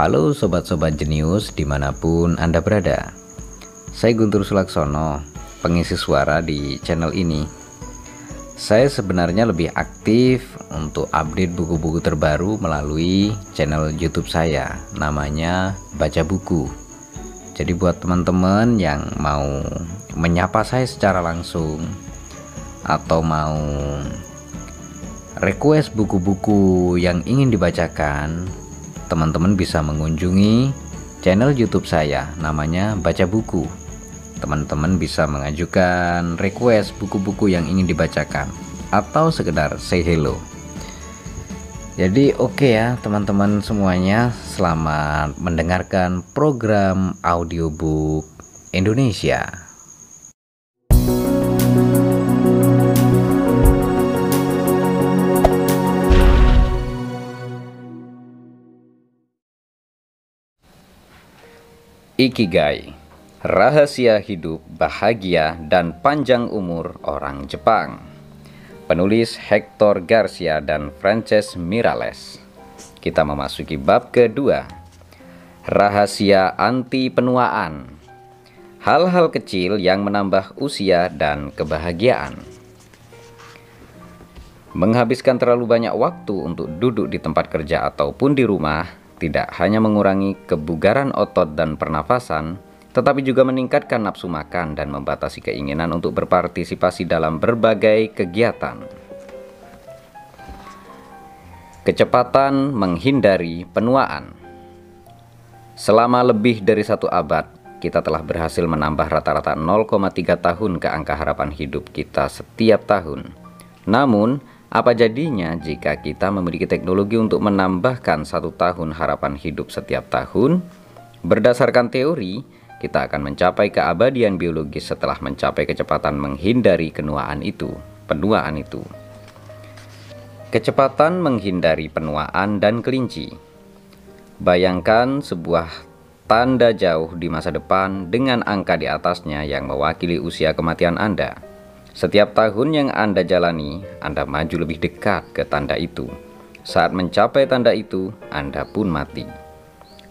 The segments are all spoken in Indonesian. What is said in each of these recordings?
Halo sobat-sobat jenius di mana pun Anda berada. Saya Guntur Sulaksono, pengisi suara di channel ini. Saya sebenarnya lebih aktif untuk update buku-buku terbaru melalui channel youtube saya Namanya Baca Buku. Jadi buat teman-teman yang mau menyapa saya secara langsung Atau mau request buku-buku yang ingin dibacakan, teman-teman bisa mengunjungi channel YouTube saya, namanya Baca Buku. Teman-teman bisa mengajukan request buku-buku yang ingin dibacakan atau sekedar say hello. Jadi oke okay ya teman-teman semuanya, selamat mendengarkan program audiobook Indonesia. Ikigai Rahasia hidup bahagia dan panjang umur orang Jepang. Penulis Hector Garcia dan Frances Mirales Kita memasuki bab kedua. Rahasia anti penuaan Hal-hal kecil yang menambah usia dan kebahagiaan. Menghabiskan terlalu banyak waktu untuk duduk di tempat kerja ataupun di rumah tidak hanya mengurangi kebugaran otot dan pernafasan, tetapi juga meningkatkan nafsu makan dan membatasi keinginan untuk berpartisipasi dalam berbagai kegiatan. Kecepatan menghindari penuaan. Selama lebih dari satu abad, kita telah berhasil menambah rata-rata 0,3 tahun ke angka harapan hidup kita setiap tahun. Namun, apa jadinya jika kita memiliki teknologi untuk menambahkan satu tahun harapan hidup setiap tahun? Berdasarkan teori, kita akan mencapai keabadian biologis setelah mencapai kecepatan menghindari kenuaan itu, penuaan itu. Kecepatan menghindari penuaan dan kelinci. Bayangkan sebuah tanda jauh di masa depan dengan angka di atasnya yang mewakili usia kematian Anda. Setiap tahun yang Anda jalani, Anda maju lebih dekat ke tanda itu. Saat mencapai tanda itu, Anda pun mati.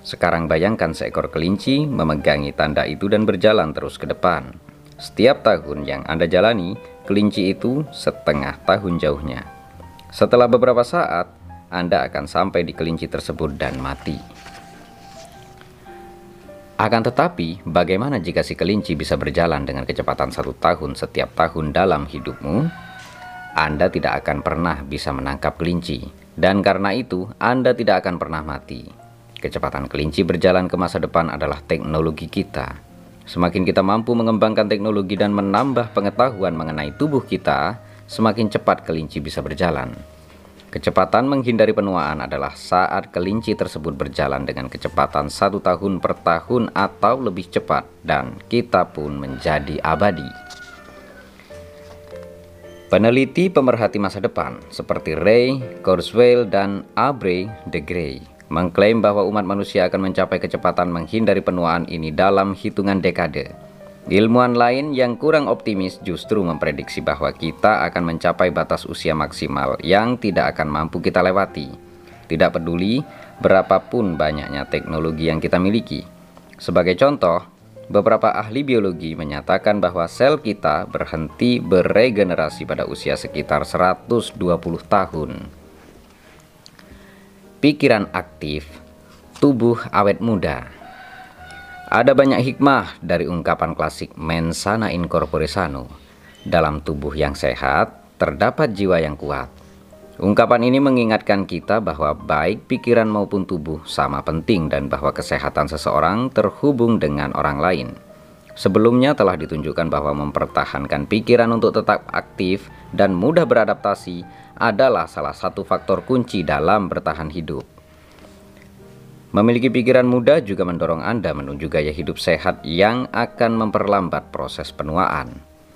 Sekarang bayangkan seekor kelinci memegangi tanda itu dan berjalan terus ke depan. Setiap tahun yang Anda jalani, kelinci itu setengah tahun jauhnya. Setelah beberapa saat, Anda akan sampai di kelinci tersebut dan mati. Akan tetapi, bagaimana jika si kelinci bisa berjalan dengan kecepatan satu tahun setiap tahun dalam hidupmu? Anda tidak akan pernah bisa menangkap kelinci, dan karena itu Anda tidak akan pernah mati. Kecepatan kelinci berjalan ke masa depan adalah teknologi kita. Semakin kita mampu mengembangkan teknologi dan menambah pengetahuan mengenai tubuh kita, semakin cepat kelinci bisa berjalan. Kecepatan menghindari penuaan adalah saat kelinci tersebut berjalan dengan kecepatan satu tahun per tahun atau lebih cepat dan kita pun menjadi abadi. Peneliti pemerhati masa depan seperti Ray Kurzweil dan Aubrey de Grey mengklaim bahwa umat manusia akan mencapai kecepatan menghindari penuaan ini dalam hitungan dekade. Ilmuwan lain yang kurang optimis justru memprediksi bahwa kita akan mencapai batas usia maksimal yang tidak akan mampu kita lewati. Tidak peduli berapapun banyaknya teknologi yang kita miliki. Sebagai contoh, beberapa ahli biologi menyatakan bahwa sel kita berhenti beregenerasi pada usia sekitar 120 tahun. Pikiran aktif, tubuh awet muda. Ada banyak hikmah dari ungkapan klasik mensana in corpore sano. Dalam tubuh yang sehat, terdapat jiwa yang kuat. Ungkapan ini mengingatkan kita bahwa baik pikiran maupun tubuh sama penting dan bahwa kesehatan seseorang terhubung dengan orang lain. Sebelumnya telah ditunjukkan bahwa mempertahankan pikiran untuk tetap aktif dan mudah beradaptasi adalah salah satu faktor kunci dalam bertahan hidup. Memiliki pikiran muda juga mendorong Anda menuju gaya hidup sehat yang akan memperlambat proses penuaan.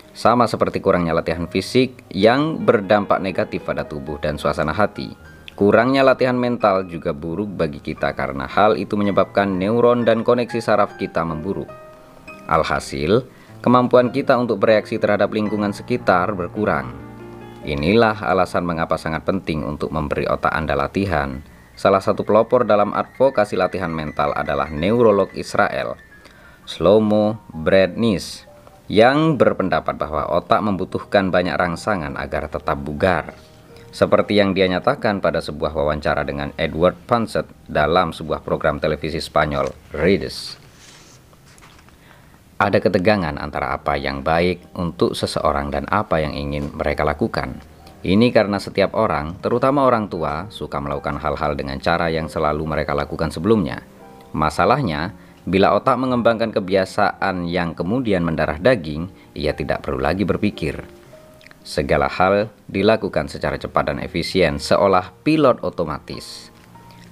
Sama seperti kurangnya latihan fisik yang berdampak negatif pada tubuh dan suasana hati. Kurangnya latihan mental juga buruk bagi kita karena hal itu menyebabkan neuron dan koneksi saraf kita memburuk. Alhasil, kemampuan kita untuk bereaksi terhadap lingkungan sekitar berkurang. Inilah alasan mengapa sangat penting untuk memberi otak Anda latihan salah satu pelopor dalam advokasi latihan mental adalah neurolog Israel, Shlomo Brednis, yang berpendapat bahwa otak membutuhkan banyak rangsangan agar tetap bugar. Seperti yang dia nyatakan pada sebuah wawancara dengan Edward Punset dalam sebuah program televisi Spanyol, Redes. Ada ketegangan antara apa yang baik untuk seseorang dan apa yang ingin mereka lakukan. Ini karena setiap orang, terutama orang tua, suka melakukan hal-hal dengan cara yang selalu mereka lakukan sebelumnya. Masalahnya, bila otak mengembangkan kebiasaan yang kemudian mendarah daging, ia tidak perlu lagi berpikir. Segala hal dilakukan secara cepat dan efisien, seolah pilot otomatis.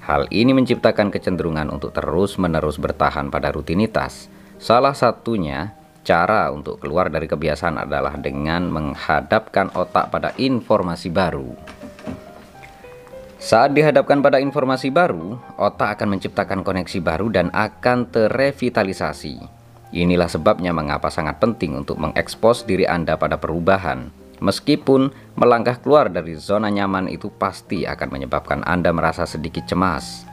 Hal ini menciptakan kecenderungan untuk terus-menerus bertahan pada rutinitas Salah satunya cara untuk keluar dari kebiasaan adalah dengan menghadapkan otak pada informasi baru. Saat dihadapkan pada informasi baru, otak akan menciptakan koneksi baru dan akan terrevitalisasi. Inilah sebabnya mengapa sangat penting untuk mengekspos diri Anda pada perubahan. Meskipun melangkah keluar dari zona nyaman itu pasti akan menyebabkan Anda merasa sedikit cemas.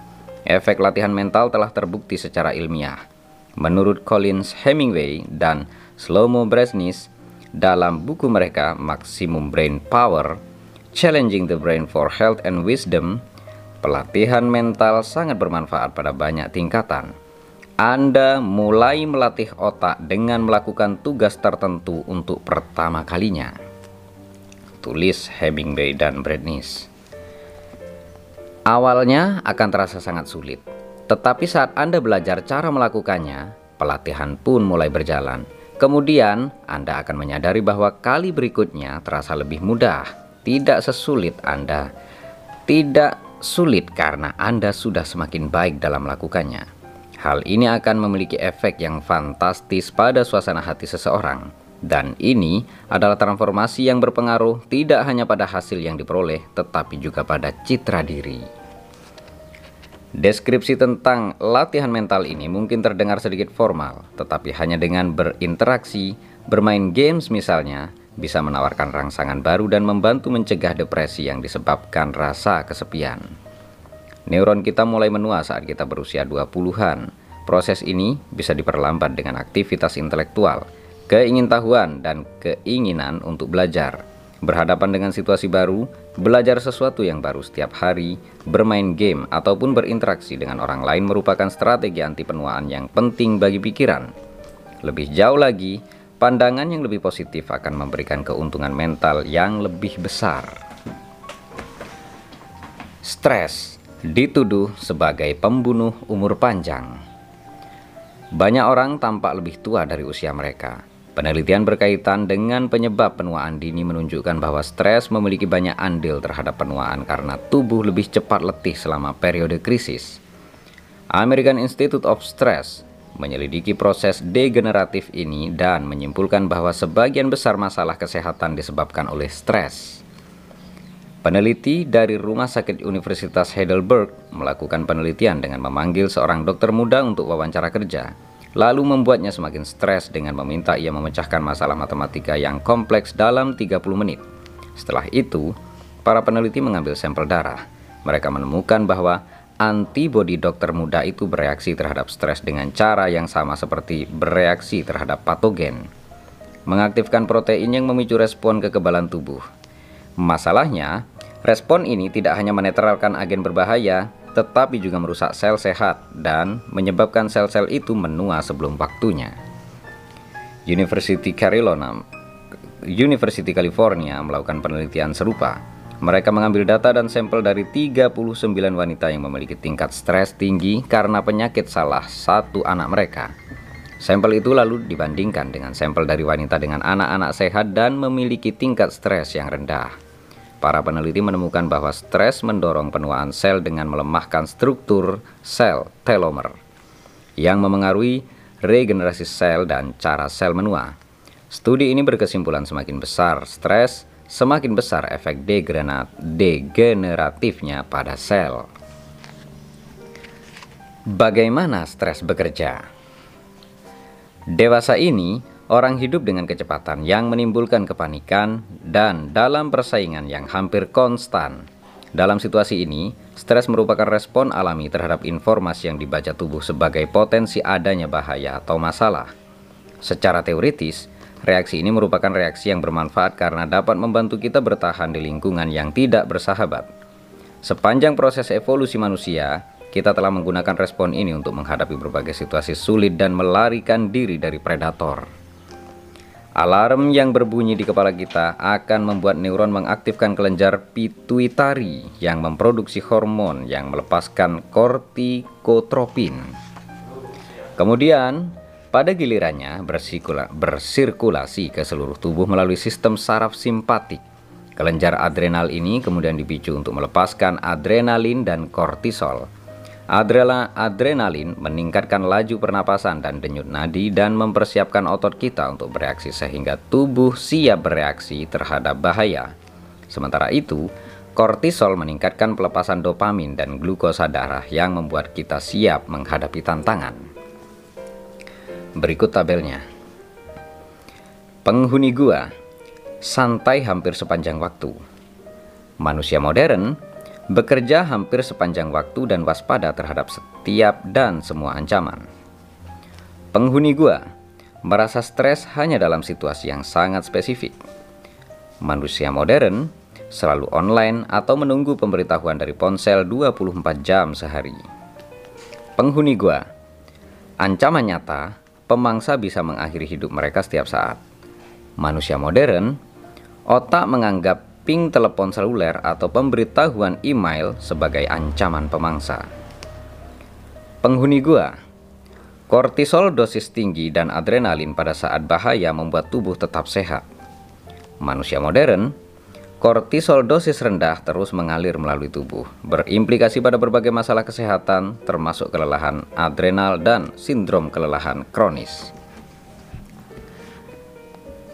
Efek latihan mental telah terbukti secara ilmiah. Menurut Collins Hemingway dan Slomo Bresnis dalam buku mereka Maximum Brain Power, Challenging the Brain for Health and Wisdom, pelatihan mental sangat bermanfaat pada banyak tingkatan. Anda mulai melatih otak dengan melakukan tugas tertentu untuk pertama kalinya. Tulis Hemingway dan Bresnis. Awalnya akan terasa sangat sulit tetapi saat Anda belajar cara melakukannya, pelatihan pun mulai berjalan. Kemudian, Anda akan menyadari bahwa kali berikutnya terasa lebih mudah, tidak sesulit Anda. Tidak sulit karena Anda sudah semakin baik dalam melakukannya. Hal ini akan memiliki efek yang fantastis pada suasana hati seseorang. Dan ini adalah transformasi yang berpengaruh tidak hanya pada hasil yang diperoleh, tetapi juga pada citra diri. Deskripsi tentang latihan mental ini mungkin terdengar sedikit formal, tetapi hanya dengan berinteraksi, bermain games misalnya, bisa menawarkan rangsangan baru dan membantu mencegah depresi yang disebabkan rasa kesepian. Neuron kita mulai menua saat kita berusia 20-an. Proses ini bisa diperlambat dengan aktivitas intelektual, keingintahuan, dan keinginan untuk belajar berhadapan dengan situasi baru, belajar sesuatu yang baru setiap hari, bermain game, ataupun berinteraksi dengan orang lain merupakan strategi anti penuaan yang penting bagi pikiran. Lebih jauh lagi, pandangan yang lebih positif akan memberikan keuntungan mental yang lebih besar. Stres dituduh sebagai pembunuh umur panjang. Banyak orang tampak lebih tua dari usia mereka Penelitian berkaitan dengan penyebab penuaan dini menunjukkan bahwa stres memiliki banyak andil terhadap penuaan karena tubuh lebih cepat letih selama periode krisis. American Institute of Stress menyelidiki proses degeneratif ini dan menyimpulkan bahwa sebagian besar masalah kesehatan disebabkan oleh stres. Peneliti dari Rumah Sakit Universitas Heidelberg melakukan penelitian dengan memanggil seorang dokter muda untuk wawancara kerja lalu membuatnya semakin stres dengan meminta ia memecahkan masalah matematika yang kompleks dalam 30 menit. Setelah itu, para peneliti mengambil sampel darah. Mereka menemukan bahwa antibodi dokter muda itu bereaksi terhadap stres dengan cara yang sama seperti bereaksi terhadap patogen. Mengaktifkan protein yang memicu respon kekebalan tubuh. Masalahnya, respon ini tidak hanya menetralkan agen berbahaya, tetapi juga merusak sel sehat dan menyebabkan sel-sel itu menua sebelum waktunya. University Carolina, University California melakukan penelitian serupa. Mereka mengambil data dan sampel dari 39 wanita yang memiliki tingkat stres tinggi karena penyakit salah satu anak mereka. Sampel itu lalu dibandingkan dengan sampel dari wanita dengan anak-anak sehat dan memiliki tingkat stres yang rendah. Para peneliti menemukan bahwa stres mendorong penuaan sel dengan melemahkan struktur sel telomer yang memengaruhi regenerasi sel dan cara sel menua. Studi ini berkesimpulan semakin besar stres, semakin besar efek degeneratifnya pada sel. Bagaimana stres bekerja? Dewasa ini Orang hidup dengan kecepatan yang menimbulkan kepanikan dan dalam persaingan yang hampir konstan. Dalam situasi ini, stres merupakan respon alami terhadap informasi yang dibaca tubuh sebagai potensi adanya bahaya atau masalah. Secara teoritis, reaksi ini merupakan reaksi yang bermanfaat karena dapat membantu kita bertahan di lingkungan yang tidak bersahabat. Sepanjang proses evolusi manusia, kita telah menggunakan respon ini untuk menghadapi berbagai situasi sulit dan melarikan diri dari predator. Alarm yang berbunyi di kepala kita akan membuat neuron mengaktifkan kelenjar pituitari yang memproduksi hormon yang melepaskan kortikotropin. Kemudian, pada gilirannya bersirkulasi ke seluruh tubuh melalui sistem saraf simpatik. Kelenjar adrenal ini kemudian dipicu untuk melepaskan adrenalin dan kortisol Adrela, adrenalin meningkatkan laju pernapasan dan denyut nadi dan mempersiapkan otot kita untuk bereaksi sehingga tubuh siap bereaksi terhadap bahaya. Sementara itu, kortisol meningkatkan pelepasan dopamin dan glukosa darah yang membuat kita siap menghadapi tantangan. Berikut tabelnya. Penghuni gua santai hampir sepanjang waktu. Manusia modern bekerja hampir sepanjang waktu dan waspada terhadap setiap dan semua ancaman. Penghuni gua merasa stres hanya dalam situasi yang sangat spesifik. Manusia modern selalu online atau menunggu pemberitahuan dari ponsel 24 jam sehari. Penghuni gua, ancaman nyata, pemangsa bisa mengakhiri hidup mereka setiap saat. Manusia modern, otak menganggap ping telepon seluler atau pemberitahuan email sebagai ancaman pemangsa. Penghuni gua, kortisol dosis tinggi dan adrenalin pada saat bahaya membuat tubuh tetap sehat. Manusia modern, kortisol dosis rendah terus mengalir melalui tubuh, berimplikasi pada berbagai masalah kesehatan termasuk kelelahan adrenal dan sindrom kelelahan kronis.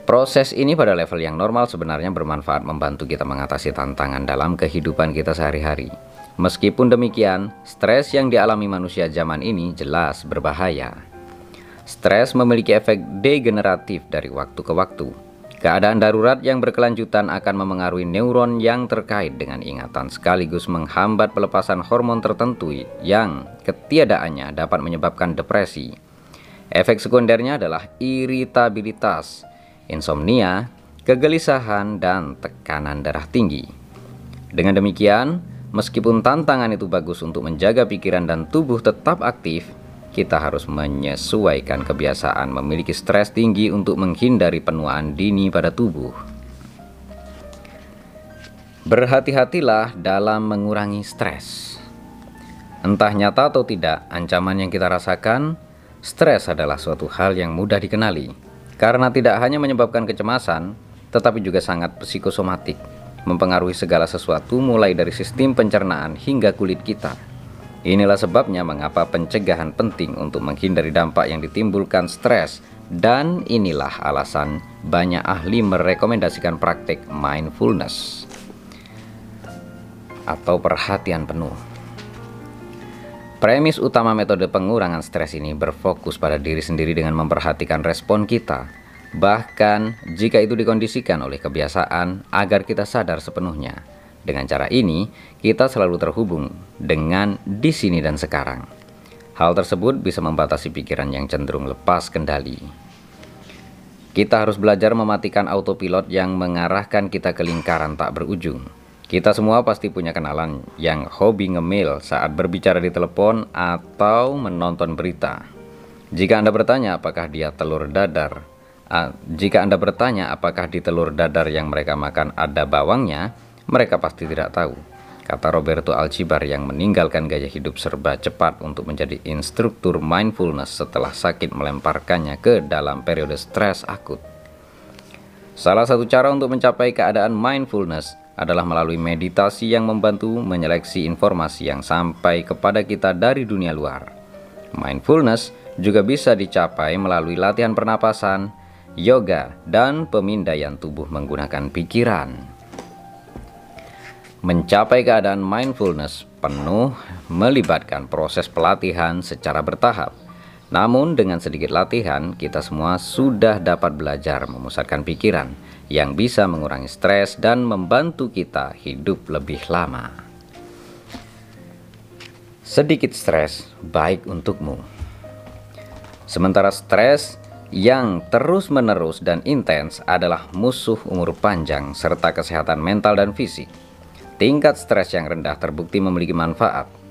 Proses ini pada level yang normal sebenarnya bermanfaat membantu kita mengatasi tantangan dalam kehidupan kita sehari-hari. Meskipun demikian, stres yang dialami manusia zaman ini jelas berbahaya. Stres memiliki efek degeneratif dari waktu ke waktu. Keadaan darurat yang berkelanjutan akan memengaruhi neuron yang terkait dengan ingatan sekaligus menghambat pelepasan hormon tertentu yang ketiadaannya dapat menyebabkan depresi. Efek sekundernya adalah iritabilitas, insomnia, kegelisahan, dan tekanan darah tinggi. Dengan demikian, meskipun tantangan itu bagus untuk menjaga pikiran dan tubuh tetap aktif, kita harus menyesuaikan kebiasaan memiliki stres tinggi untuk menghindari penuaan dini pada tubuh. Berhati-hatilah dalam mengurangi stres. Entah nyata atau tidak, ancaman yang kita rasakan, stres adalah suatu hal yang mudah dikenali karena tidak hanya menyebabkan kecemasan, tetapi juga sangat psikosomatik, mempengaruhi segala sesuatu mulai dari sistem pencernaan hingga kulit kita. Inilah sebabnya mengapa pencegahan penting untuk menghindari dampak yang ditimbulkan stres dan inilah alasan banyak ahli merekomendasikan praktik mindfulness atau perhatian penuh. Premis utama metode pengurangan stres ini berfokus pada diri sendiri dengan memperhatikan respon kita, bahkan jika itu dikondisikan oleh kebiasaan agar kita sadar sepenuhnya. Dengan cara ini, kita selalu terhubung dengan di sini dan sekarang. Hal tersebut bisa membatasi pikiran yang cenderung lepas kendali. Kita harus belajar mematikan autopilot yang mengarahkan kita ke lingkaran tak berujung kita semua pasti punya kenalan yang hobi ngemil saat berbicara di telepon atau menonton berita. Jika Anda bertanya apakah dia telur dadar, uh, jika Anda bertanya apakah di telur dadar yang mereka makan ada bawangnya, mereka pasti tidak tahu. Kata Roberto Alcibar yang meninggalkan gaya hidup serba cepat untuk menjadi instruktur mindfulness setelah sakit melemparkannya ke dalam periode stres akut. Salah satu cara untuk mencapai keadaan mindfulness adalah melalui meditasi yang membantu menyeleksi informasi yang sampai kepada kita dari dunia luar. Mindfulness juga bisa dicapai melalui latihan pernapasan, yoga, dan pemindaian tubuh menggunakan pikiran. Mencapai keadaan mindfulness penuh melibatkan proses pelatihan secara bertahap. Namun dengan sedikit latihan, kita semua sudah dapat belajar memusatkan pikiran yang bisa mengurangi stres dan membantu kita hidup lebih lama. Sedikit stres baik untukmu. Sementara stres yang terus-menerus dan intens adalah musuh umur panjang serta kesehatan mental dan fisik. Tingkat stres yang rendah terbukti memiliki manfaat.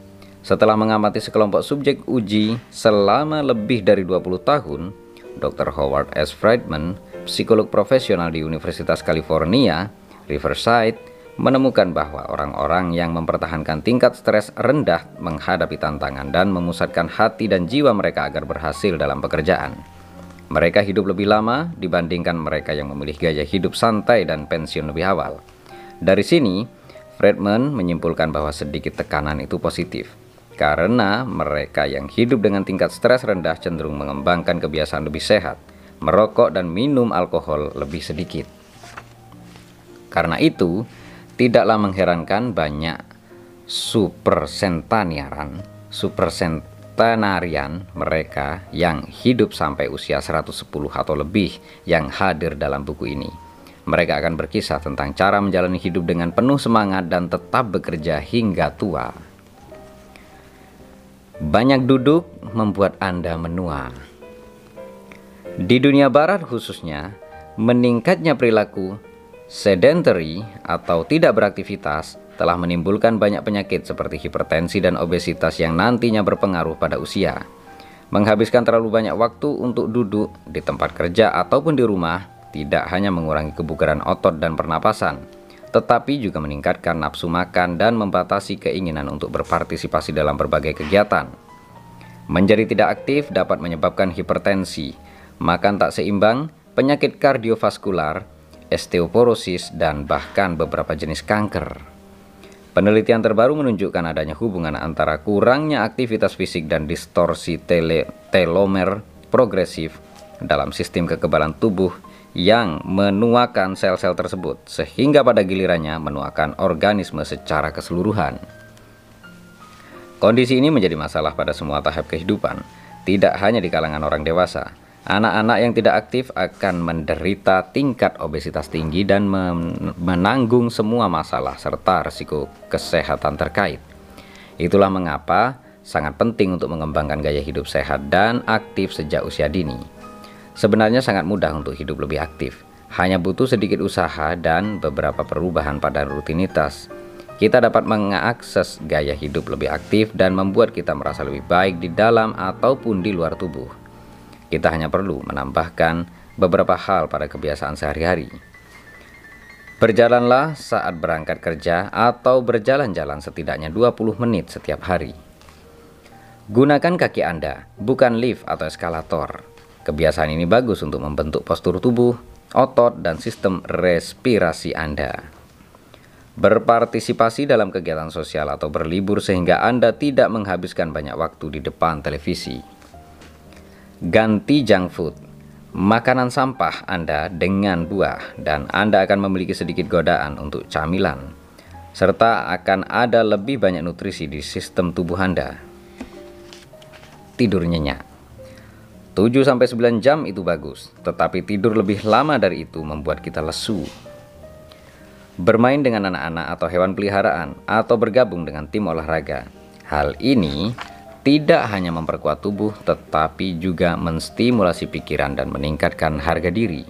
Setelah mengamati sekelompok subjek uji selama lebih dari 20 tahun, Dr. Howard S. Friedman, psikolog profesional di Universitas California, Riverside, menemukan bahwa orang-orang yang mempertahankan tingkat stres rendah menghadapi tantangan dan memusatkan hati dan jiwa mereka agar berhasil dalam pekerjaan. Mereka hidup lebih lama dibandingkan mereka yang memilih gaya hidup santai dan pensiun lebih awal. Dari sini, Friedman menyimpulkan bahwa sedikit tekanan itu positif, karena mereka yang hidup dengan tingkat stres rendah cenderung mengembangkan kebiasaan lebih sehat, merokok dan minum alkohol lebih sedikit. Karena itu, Tidaklah mengherankan banyak supersentaniaran, supersentenarian mereka yang hidup sampai usia 110 atau lebih yang hadir dalam buku ini. Mereka akan berkisah tentang cara menjalani hidup dengan penuh semangat dan tetap bekerja hingga tua. Banyak duduk membuat Anda menua. Di dunia barat khususnya, meningkatnya perilaku Sedentary atau tidak beraktivitas telah menimbulkan banyak penyakit seperti hipertensi dan obesitas yang nantinya berpengaruh pada usia. Menghabiskan terlalu banyak waktu untuk duduk di tempat kerja ataupun di rumah tidak hanya mengurangi kebugaran otot dan pernapasan, tetapi juga meningkatkan nafsu makan dan membatasi keinginan untuk berpartisipasi dalam berbagai kegiatan. Menjadi tidak aktif dapat menyebabkan hipertensi, makan tak seimbang, penyakit kardiovaskular, osteoporosis, dan bahkan beberapa jenis kanker. Penelitian terbaru menunjukkan adanya hubungan antara kurangnya aktivitas fisik dan distorsi tele telomer progresif dalam sistem kekebalan tubuh yang menuakan sel-sel tersebut, sehingga pada gilirannya menuakan organisme secara keseluruhan. Kondisi ini menjadi masalah pada semua tahap kehidupan, tidak hanya di kalangan orang dewasa, Anak-anak yang tidak aktif akan menderita tingkat obesitas tinggi dan menanggung semua masalah serta risiko kesehatan terkait. Itulah mengapa sangat penting untuk mengembangkan gaya hidup sehat dan aktif sejak usia dini. Sebenarnya sangat mudah untuk hidup lebih aktif, hanya butuh sedikit usaha dan beberapa perubahan pada rutinitas. Kita dapat mengakses gaya hidup lebih aktif dan membuat kita merasa lebih baik di dalam ataupun di luar tubuh. Kita hanya perlu menambahkan beberapa hal pada kebiasaan sehari-hari. Berjalanlah saat berangkat kerja atau berjalan-jalan setidaknya 20 menit setiap hari. Gunakan kaki Anda, bukan lift atau eskalator. Kebiasaan ini bagus untuk membentuk postur tubuh, otot, dan sistem respirasi Anda. Berpartisipasi dalam kegiatan sosial atau berlibur sehingga Anda tidak menghabiskan banyak waktu di depan televisi. Ganti junk food. Makanan sampah Anda dengan buah dan Anda akan memiliki sedikit godaan untuk camilan serta akan ada lebih banyak nutrisi di sistem tubuh Anda. Tidur nyenyak. 7 sampai 9 jam itu bagus, tetapi tidur lebih lama dari itu membuat kita lesu. Bermain dengan anak-anak atau hewan peliharaan atau bergabung dengan tim olahraga. Hal ini tidak hanya memperkuat tubuh, tetapi juga menstimulasi pikiran dan meningkatkan harga diri.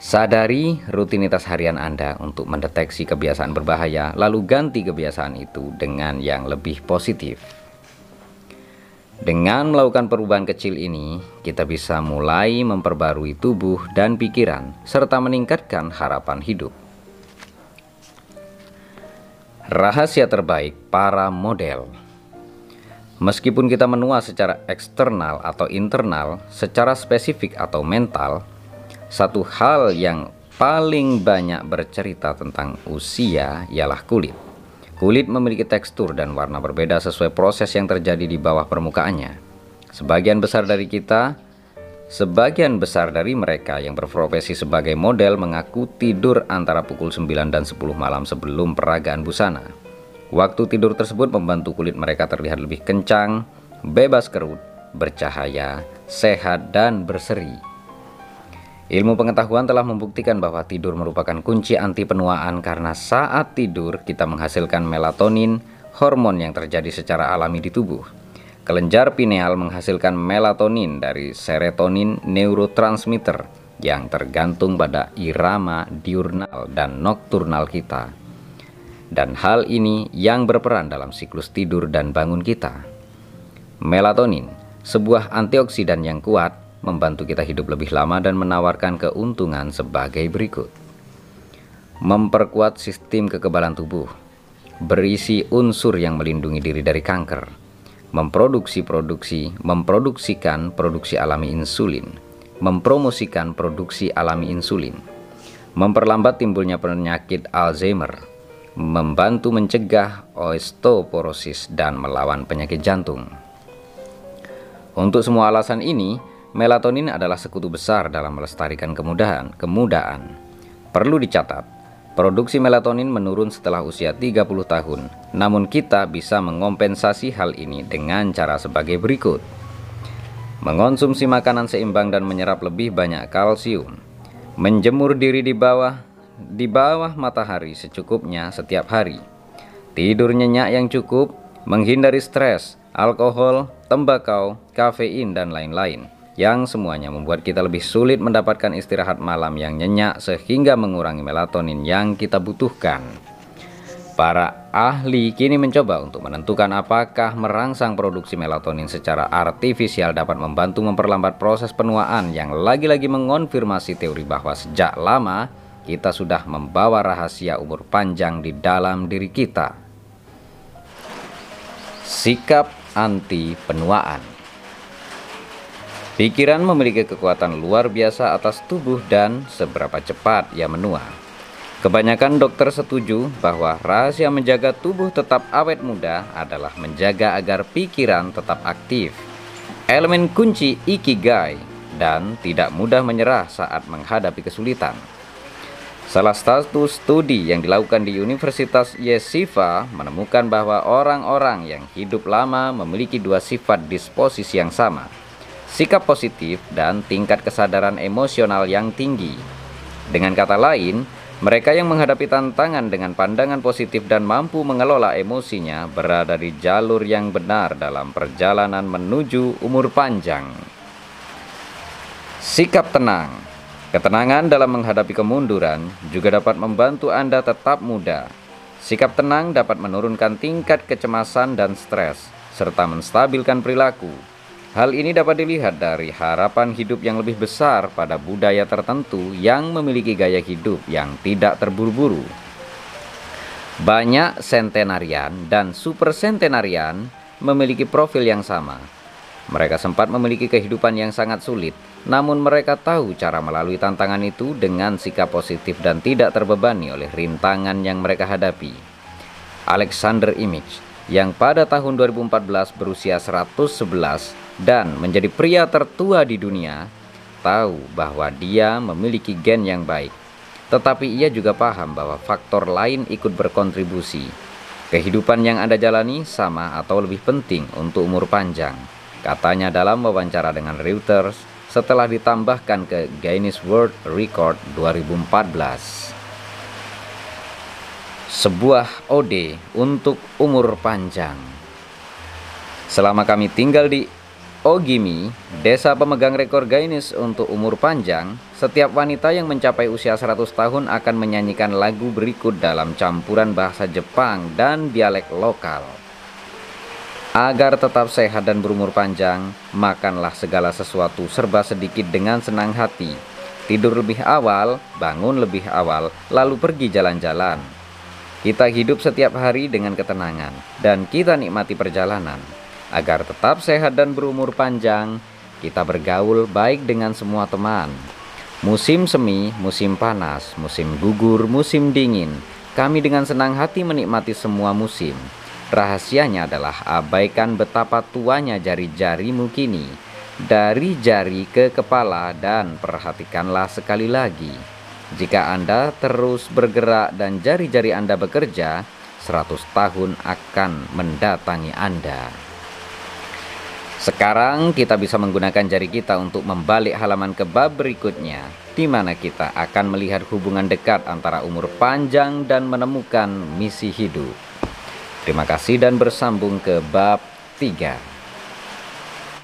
Sadari rutinitas harian Anda untuk mendeteksi kebiasaan berbahaya, lalu ganti kebiasaan itu dengan yang lebih positif. Dengan melakukan perubahan kecil ini, kita bisa mulai memperbarui tubuh dan pikiran, serta meningkatkan harapan hidup. Rahasia terbaik para model. Meskipun kita menua secara eksternal atau internal, secara spesifik atau mental, satu hal yang paling banyak bercerita tentang usia ialah kulit. Kulit memiliki tekstur dan warna berbeda sesuai proses yang terjadi di bawah permukaannya. Sebagian besar dari kita, sebagian besar dari mereka yang berprofesi sebagai model mengaku tidur antara pukul 9 dan 10 malam sebelum peragaan busana. Waktu tidur tersebut membantu kulit mereka terlihat lebih kencang, bebas kerut, bercahaya, sehat, dan berseri. Ilmu pengetahuan telah membuktikan bahwa tidur merupakan kunci anti penuaan karena saat tidur kita menghasilkan melatonin, hormon yang terjadi secara alami di tubuh. Kelenjar pineal menghasilkan melatonin dari serotonin neurotransmitter yang tergantung pada irama diurnal dan nokturnal kita. Dan hal ini yang berperan dalam siklus tidur dan bangun kita. Melatonin, sebuah antioksidan yang kuat, membantu kita hidup lebih lama dan menawarkan keuntungan sebagai berikut. Memperkuat sistem kekebalan tubuh, berisi unsur yang melindungi diri dari kanker, memproduksi produksi, memproduksikan produksi alami insulin, mempromosikan produksi alami insulin, memperlambat timbulnya penyakit Alzheimer, membantu mencegah osteoporosis dan melawan penyakit jantung. Untuk semua alasan ini, Melatonin adalah sekutu besar dalam melestarikan kemudahan, kemudaan. Perlu dicatat, produksi melatonin menurun setelah usia 30 tahun. Namun kita bisa mengompensasi hal ini dengan cara sebagai berikut. Mengonsumsi makanan seimbang dan menyerap lebih banyak kalsium. Menjemur diri di bawah di bawah matahari secukupnya setiap hari. Tidur nyenyak yang cukup, menghindari stres, alkohol, tembakau, kafein dan lain-lain yang semuanya membuat kita lebih sulit mendapatkan istirahat malam yang nyenyak sehingga mengurangi melatonin yang kita butuhkan. Para ahli kini mencoba untuk menentukan apakah merangsang produksi melatonin secara artifisial dapat membantu memperlambat proses penuaan yang lagi-lagi mengonfirmasi teori bahwa sejak lama kita sudah membawa rahasia umur panjang di dalam diri kita. Sikap anti penuaan Pikiran memiliki kekuatan luar biasa atas tubuh dan seberapa cepat ia menua. Kebanyakan dokter setuju bahwa rahasia menjaga tubuh tetap awet muda adalah menjaga agar pikiran tetap aktif. Elemen kunci ikigai dan tidak mudah menyerah saat menghadapi kesulitan. Salah satu studi yang dilakukan di Universitas Yeshiva menemukan bahwa orang-orang yang hidup lama memiliki dua sifat disposisi yang sama – sikap positif, dan tingkat kesadaran emosional yang tinggi. Dengan kata lain, mereka yang menghadapi tantangan dengan pandangan positif dan mampu mengelola emosinya berada di jalur yang benar dalam perjalanan menuju umur panjang. Sikap tenang Ketenangan dalam menghadapi kemunduran juga dapat membantu Anda tetap muda. Sikap tenang dapat menurunkan tingkat kecemasan dan stres, serta menstabilkan perilaku. Hal ini dapat dilihat dari harapan hidup yang lebih besar pada budaya tertentu yang memiliki gaya hidup yang tidak terburu-buru. Banyak sentenarian dan super sentenarian memiliki profil yang sama. Mereka sempat memiliki kehidupan yang sangat sulit, namun mereka tahu cara melalui tantangan itu dengan sikap positif dan tidak terbebani oleh rintangan yang mereka hadapi. Alexander Image yang pada tahun 2014 berusia 111 dan menjadi pria tertua di dunia, tahu bahwa dia memiliki gen yang baik. Tetapi ia juga paham bahwa faktor lain ikut berkontribusi. Kehidupan yang Anda jalani sama atau lebih penting untuk umur panjang, katanya dalam wawancara dengan Reuters setelah ditambahkan ke Guinness World Record 2014. Sebuah ode untuk umur panjang. Selama kami tinggal di Ogimi, desa pemegang rekor Guinness untuk umur panjang, setiap wanita yang mencapai usia 100 tahun akan menyanyikan lagu berikut dalam campuran bahasa Jepang dan dialek lokal. Agar tetap sehat dan berumur panjang, makanlah segala sesuatu serba sedikit dengan senang hati. Tidur lebih awal, bangun lebih awal, lalu pergi jalan-jalan. Kita hidup setiap hari dengan ketenangan, dan kita nikmati perjalanan Agar tetap sehat dan berumur panjang, kita bergaul baik dengan semua teman. Musim semi, musim panas, musim gugur, musim dingin, kami dengan senang hati menikmati semua musim. Rahasianya adalah abaikan betapa tuanya jari-jarimu kini. Dari jari ke kepala dan perhatikanlah sekali lagi. Jika Anda terus bergerak dan jari-jari Anda bekerja, 100 tahun akan mendatangi Anda. Sekarang kita bisa menggunakan jari kita untuk membalik halaman ke bab berikutnya, di mana kita akan melihat hubungan dekat antara umur panjang dan menemukan misi hidup. Terima kasih dan bersambung ke bab 3.